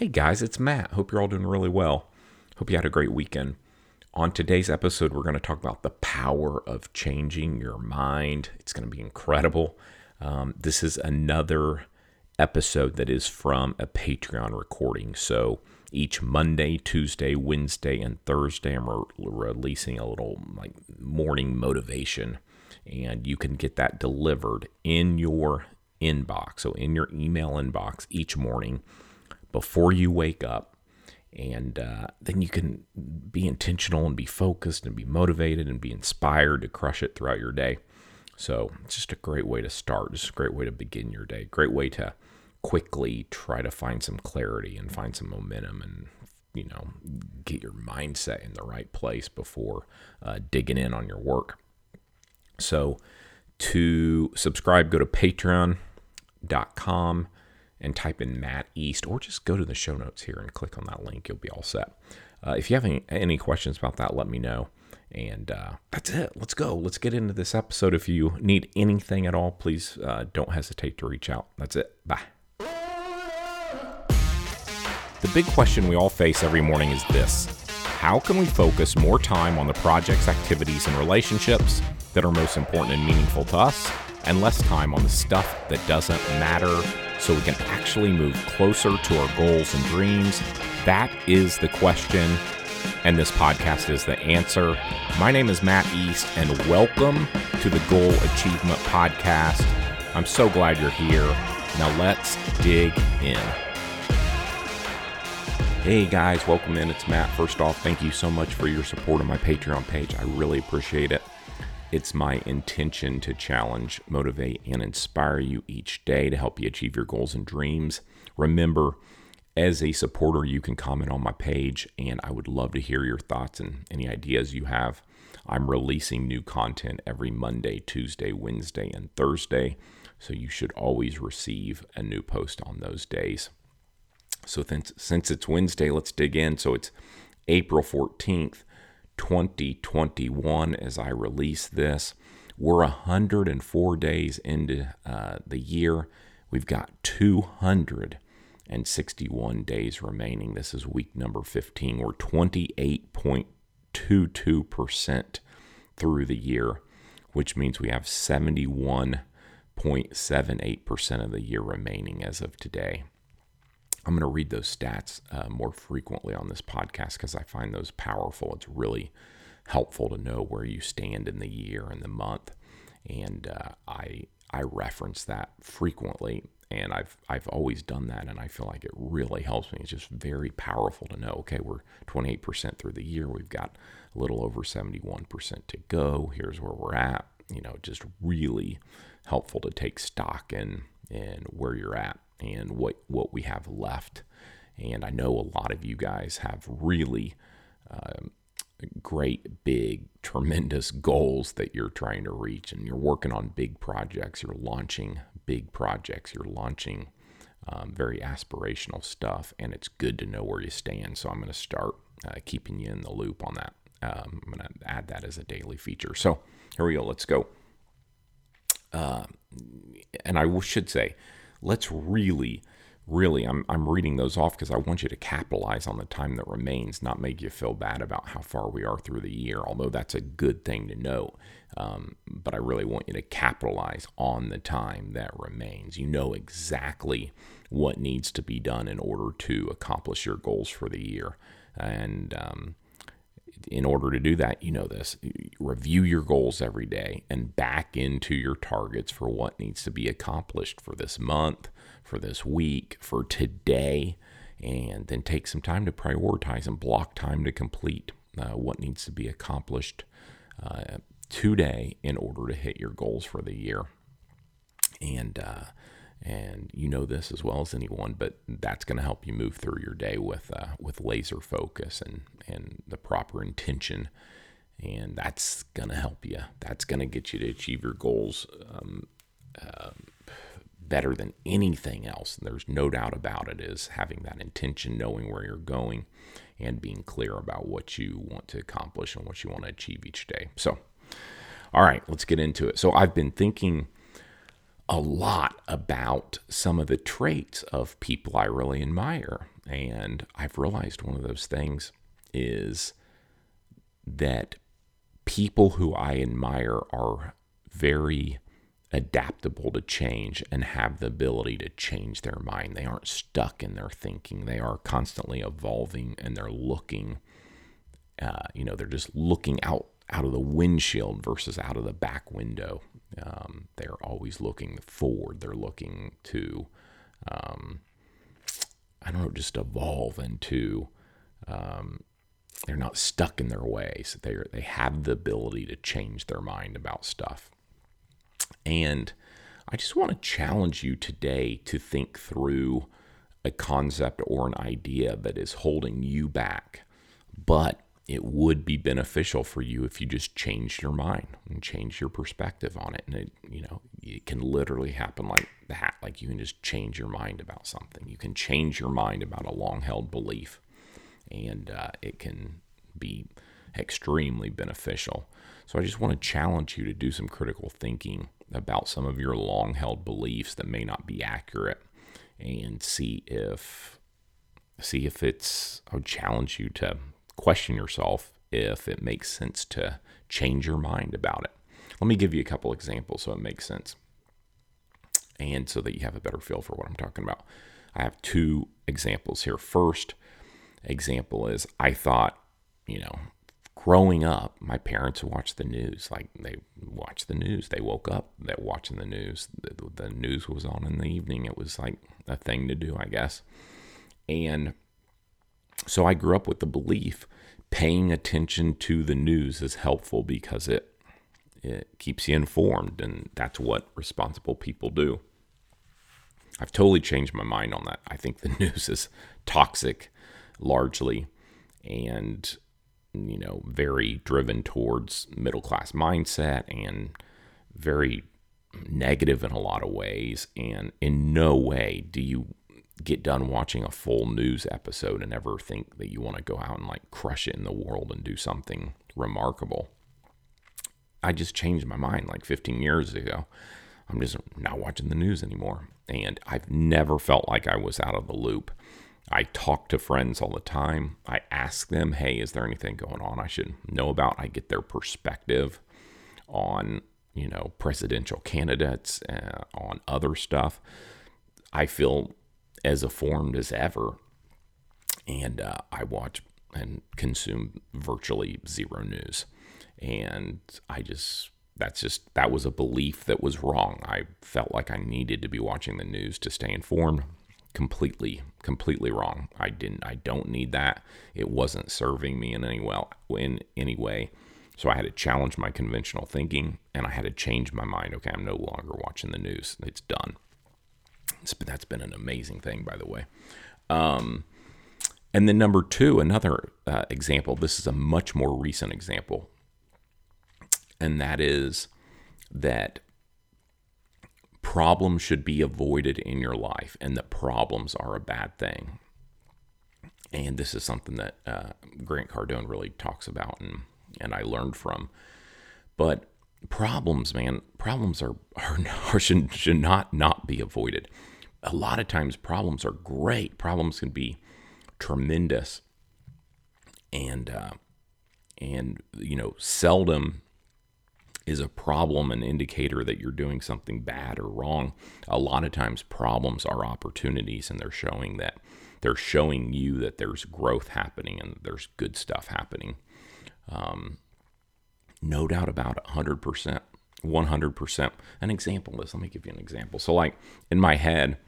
Hey guys, it's Matt. Hope you're all doing really well. Hope you had a great weekend. On today's episode, we're going to talk about the power of changing your mind. It's going to be incredible. Um, this is another episode that is from a Patreon recording. So each Monday, Tuesday, Wednesday, and Thursday, I'm re- releasing a little like morning motivation, and you can get that delivered in your inbox. So in your email inbox each morning before you wake up. And uh, then you can be intentional and be focused and be motivated and be inspired to crush it throughout your day. So it's just a great way to start, just a great way to begin your day, great way to quickly try to find some clarity and find some momentum and you know get your mindset in the right place before uh, digging in on your work so to subscribe go to patreon.com and type in Matt East, or just go to the show notes here and click on that link. You'll be all set. Uh, if you have any, any questions about that, let me know. And uh, that's it. Let's go. Let's get into this episode. If you need anything at all, please uh, don't hesitate to reach out. That's it. Bye. The big question we all face every morning is this How can we focus more time on the projects, activities, and relationships that are most important and meaningful to us, and less time on the stuff that doesn't matter so we can actually move closer to our goals and dreams? That is the question, and this podcast is the answer. My name is Matt East, and welcome to the Goal Achievement Podcast. I'm so glad you're here. Now let's dig in. Hey guys, welcome in. It's Matt. First off, thank you so much for your support on my Patreon page. I really appreciate it. It's my intention to challenge, motivate, and inspire you each day to help you achieve your goals and dreams. Remember, as a supporter, you can comment on my page, and I would love to hear your thoughts and any ideas you have. I'm releasing new content every Monday, Tuesday, Wednesday, and Thursday, so you should always receive a new post on those days. So, since since it's Wednesday, let's dig in. So, it's April 14th. 2021 as I release this. We're 104 days into uh, the year. We've got 261 days remaining. This is week number 15. We're 28.22% through the year, which means we have 71.78% of the year remaining as of today. I'm going to read those stats uh, more frequently on this podcast because I find those powerful. It's really helpful to know where you stand in the year and the month, and uh, I I reference that frequently, and I've I've always done that, and I feel like it really helps me. It's just very powerful to know. Okay, we're 28% through the year. We've got a little over 71% to go. Here's where we're at. You know, just really helpful to take stock in in where you're at and what what we have left. And I know a lot of you guys have really um, great, big, tremendous goals that you're trying to reach, and you're working on big projects. You're launching big projects. You're launching um, very aspirational stuff, and it's good to know where you stand. So I'm going to start uh, keeping you in the loop on that. Um, I'm going to add that as a daily feature. So here we go. Let's go. Uh, and I should say, let's really really I'm, I'm reading those off because I want you to capitalize on the time that remains, not make you feel bad about how far we are through the year, although that's a good thing to know. Um, but I really want you to capitalize on the time that remains. You know exactly what needs to be done in order to accomplish your goals for the year. And um, in order to do that, you know this review your goals every day and back into your targets for what needs to be accomplished for this month, for this week, for today, and then take some time to prioritize and block time to complete uh, what needs to be accomplished uh, today in order to hit your goals for the year. And uh, and you know this as well as anyone, but that's going to help you move through your day with uh, with laser focus and and the proper intention, and that's going to help you. That's going to get you to achieve your goals um, uh, better than anything else. And there's no doubt about it. Is having that intention, knowing where you're going, and being clear about what you want to accomplish and what you want to achieve each day. So, all right, let's get into it. So I've been thinking a lot about some of the traits of people I really admire. And I've realized one of those things is that people who I admire are very adaptable to change and have the ability to change their mind. They aren't stuck in their thinking. They are constantly evolving and they're looking. Uh, you know, they're just looking out out of the windshield versus out of the back window. Um, they're always looking forward. They're looking to, um, I don't know, just evolve into. Um, they're not stuck in their ways. They they have the ability to change their mind about stuff. And I just want to challenge you today to think through a concept or an idea that is holding you back, but it would be beneficial for you if you just changed your mind and changed your perspective on it. And it, you know, it can literally happen like that. Like you can just change your mind about something. You can change your mind about a long held belief, and uh, it can be extremely beneficial. So I just want to challenge you to do some critical thinking about some of your long held beliefs that may not be accurate and see if see if it's I would challenge you to question yourself if it makes sense to change your mind about it. Let me give you a couple examples so it makes sense. And so that you have a better feel for what I'm talking about. I have two examples here. First example is I thought, you know, growing up, my parents watched the news. Like they watched the news. They woke up, they're watching the news. The, the, news was on in the evening. It was like a thing to do, I guess. And so I grew up with the belief paying attention to the news is helpful because it it keeps you informed, and that's what responsible people do. I've totally changed my mind on that. I think the news is toxic, largely, and you know, very driven towards middle class mindset and very negative in a lot of ways. And in no way do you get done watching a full news episode and ever think that you want to go out and like crush it in the world and do something remarkable. I just changed my mind like 15 years ago. I'm just not watching the news anymore. And I've never felt like I was out of the loop. I talk to friends all the time. I ask them, hey, is there anything going on I should know about? I get their perspective on, you know, presidential candidates, uh, on other stuff. I feel as informed as ever. And uh, I watch and consume virtually zero news. And I just, that's just, that was a belief that was wrong. I felt like I needed to be watching the news to stay informed completely completely wrong. I didn't I don't need that. It wasn't serving me in any well in any way. So I had to challenge my conventional thinking and I had to change my mind. Okay, I'm no longer watching the news. It's done. It's, that's been an amazing thing, by the way. Um, and then number two, another uh, example. This is a much more recent example, and that is that problems should be avoided in your life and that problems are a bad thing. And this is something that uh, Grant Cardone really talks about and, and I learned from. But problems, man, problems are, are, are should, should not not be avoided. A lot of times problems are great. Problems can be tremendous. And uh, and you know, seldom is a problem an indicator that you're doing something bad or wrong? A lot of times, problems are opportunities, and they're showing that they're showing you that there's growth happening and there's good stuff happening. Um, no doubt about it, 100%. 100%. An example is let me give you an example. So, like in my head,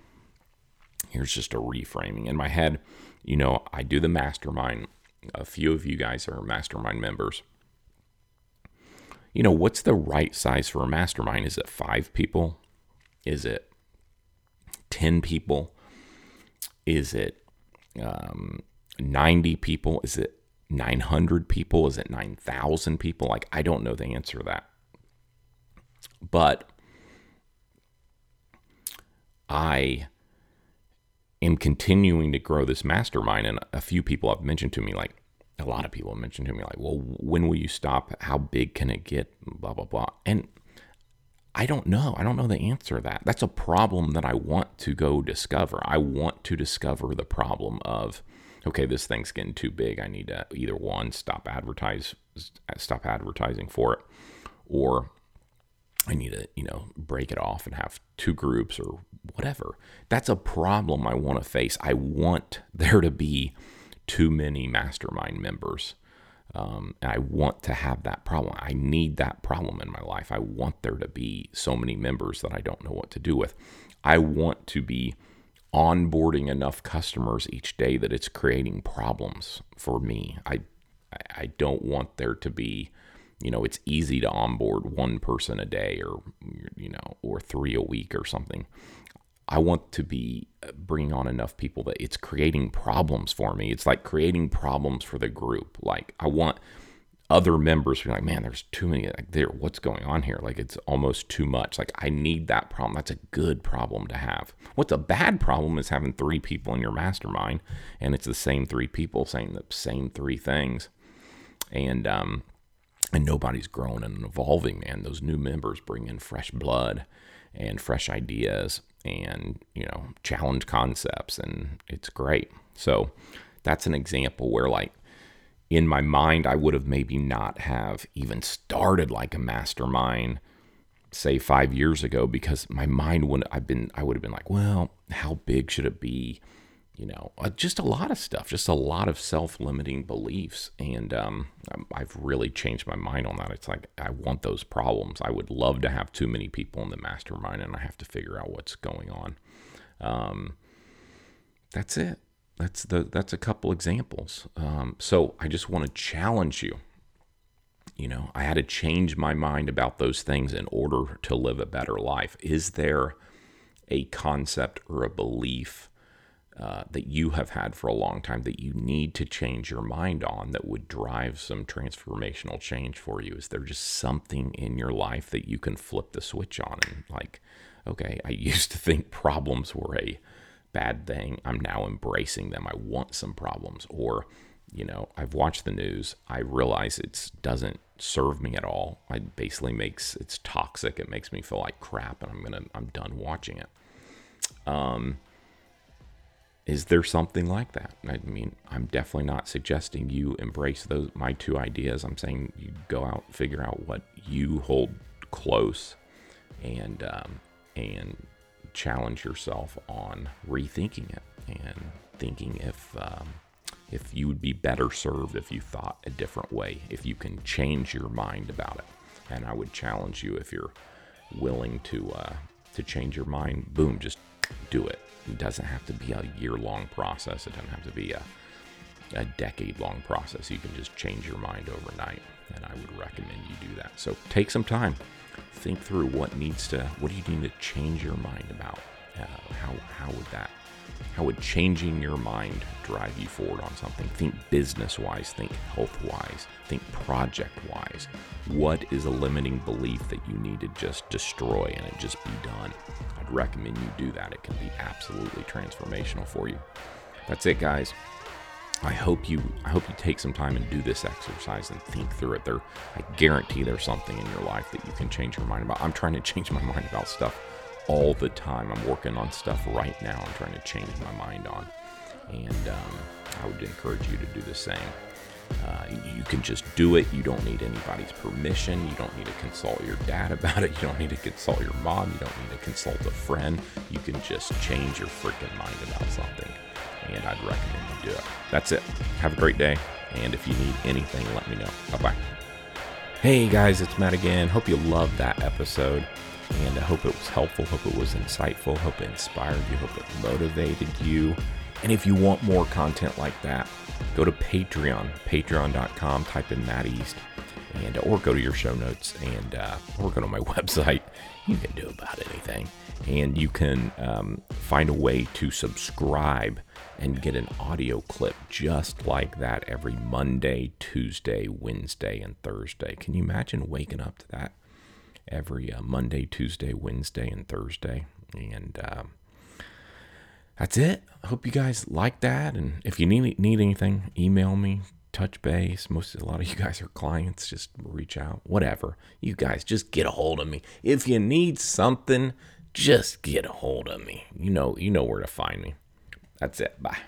here's just a reframing. In my head, you know, I do the mastermind. A few of you guys are mastermind members you know, what's the right size for a mastermind? Is it five people? Is it 10 people? Is it um, 90 people? Is it 900 people? Is it 9,000 people? Like, I don't know the answer to that. But I am continuing to grow this mastermind. And a few people have mentioned to me, like, a lot of people have mentioned to me like, well, when will you stop? How big can it get? Blah blah blah. And I don't know. I don't know the answer to that. That's a problem that I want to go discover. I want to discover the problem of, okay, this thing's getting too big. I need to either one stop advertise, stop advertising for it, or I need to, you know, break it off and have two groups or whatever. That's a problem I want to face. I want there to be too many mastermind members. Um, and I want to have that problem. I need that problem in my life. I want there to be so many members that I don't know what to do with. I want to be onboarding enough customers each day that it's creating problems for me. I I don't want there to be, you know, it's easy to onboard one person a day or you know, or 3 a week or something. I want to be uh, bringing on enough people that it's creating problems for me. It's like creating problems for the group. Like I want other members to be like, man, there's too many. Like, there, what's going on here? Like it's almost too much. Like I need that problem. That's a good problem to have. What's a bad problem is having three people in your mastermind, and it's the same three people saying the same three things, and um, and nobody's grown and evolving. Man, those new members bring in fresh blood and fresh ideas and you know challenge concepts and it's great so that's an example where like in my mind i would have maybe not have even started like a mastermind say five years ago because my mind would i've been i would have been like well how big should it be you know, uh, just a lot of stuff, just a lot of self limiting beliefs. And um, I've really changed my mind on that. It's like, I want those problems. I would love to have too many people in the mastermind and I have to figure out what's going on. Um, that's it. That's the that's a couple examples. Um, so I just want to challenge you. You know, I had to change my mind about those things in order to live a better life. Is there a concept or a belief uh, that you have had for a long time that you need to change your mind on that would drive some transformational change for you? Is there just something in your life that you can flip the switch on and, like, okay, I used to think problems were a bad thing. I'm now embracing them. I want some problems. Or, you know, I've watched the news. I realize it doesn't serve me at all. It basically makes it's toxic. It makes me feel like crap, and I'm gonna I'm done watching it. Um, is there something like that? I mean, I'm definitely not suggesting you embrace those my two ideas. I'm saying you go out, figure out what you hold close, and um, and challenge yourself on rethinking it and thinking if um, if you would be better served if you thought a different way, if you can change your mind about it. And I would challenge you if you're willing to uh, to change your mind. Boom, just do it. It doesn't have to be a year long process. It doesn't have to be a, a decade long process. You can just change your mind overnight. And I would recommend you do that. So take some time. Think through what needs to, what do you need to change your mind about? Uh, how, how would that, how would changing your mind drive you forward on something? Think business wise, think health wise, think project wise. What is a limiting belief that you need to just destroy and it just be done? I'd recommend you do that. It can be absolutely transformational for you. That's it, guys. I hope you I hope you take some time and do this exercise and think through it. There I guarantee there's something in your life that you can change your mind about. I'm trying to change my mind about stuff all the time. I'm working on stuff right now. I'm trying to change my mind on. And um, I would encourage you to do the same. Uh, you can just do it. You don't need anybody's permission. You don't need to consult your dad about it. You don't need to consult your mom. You don't need to consult a friend. You can just change your freaking mind about something. And I'd recommend you do it. That's it. Have a great day. And if you need anything, let me know. Bye bye. Hey guys, it's Matt again. Hope you loved that episode. And I hope it was helpful. Hope it was insightful. Hope it inspired you. Hope it motivated you. And if you want more content like that, go to Patreon, patreon.com, type in Matt East, and or go to your show notes and uh, or go to my website. You can do about anything, and you can um, find a way to subscribe and get an audio clip just like that every Monday, Tuesday, Wednesday, and Thursday. Can you imagine waking up to that every uh, Monday, Tuesday, Wednesday, and Thursday? And um, that's it. I hope you guys like that. And if you need need anything, email me, touch base. Most a lot of you guys are clients. Just reach out. Whatever. You guys just get a hold of me. If you need something, just get a hold of me. You know, you know where to find me. That's it. Bye.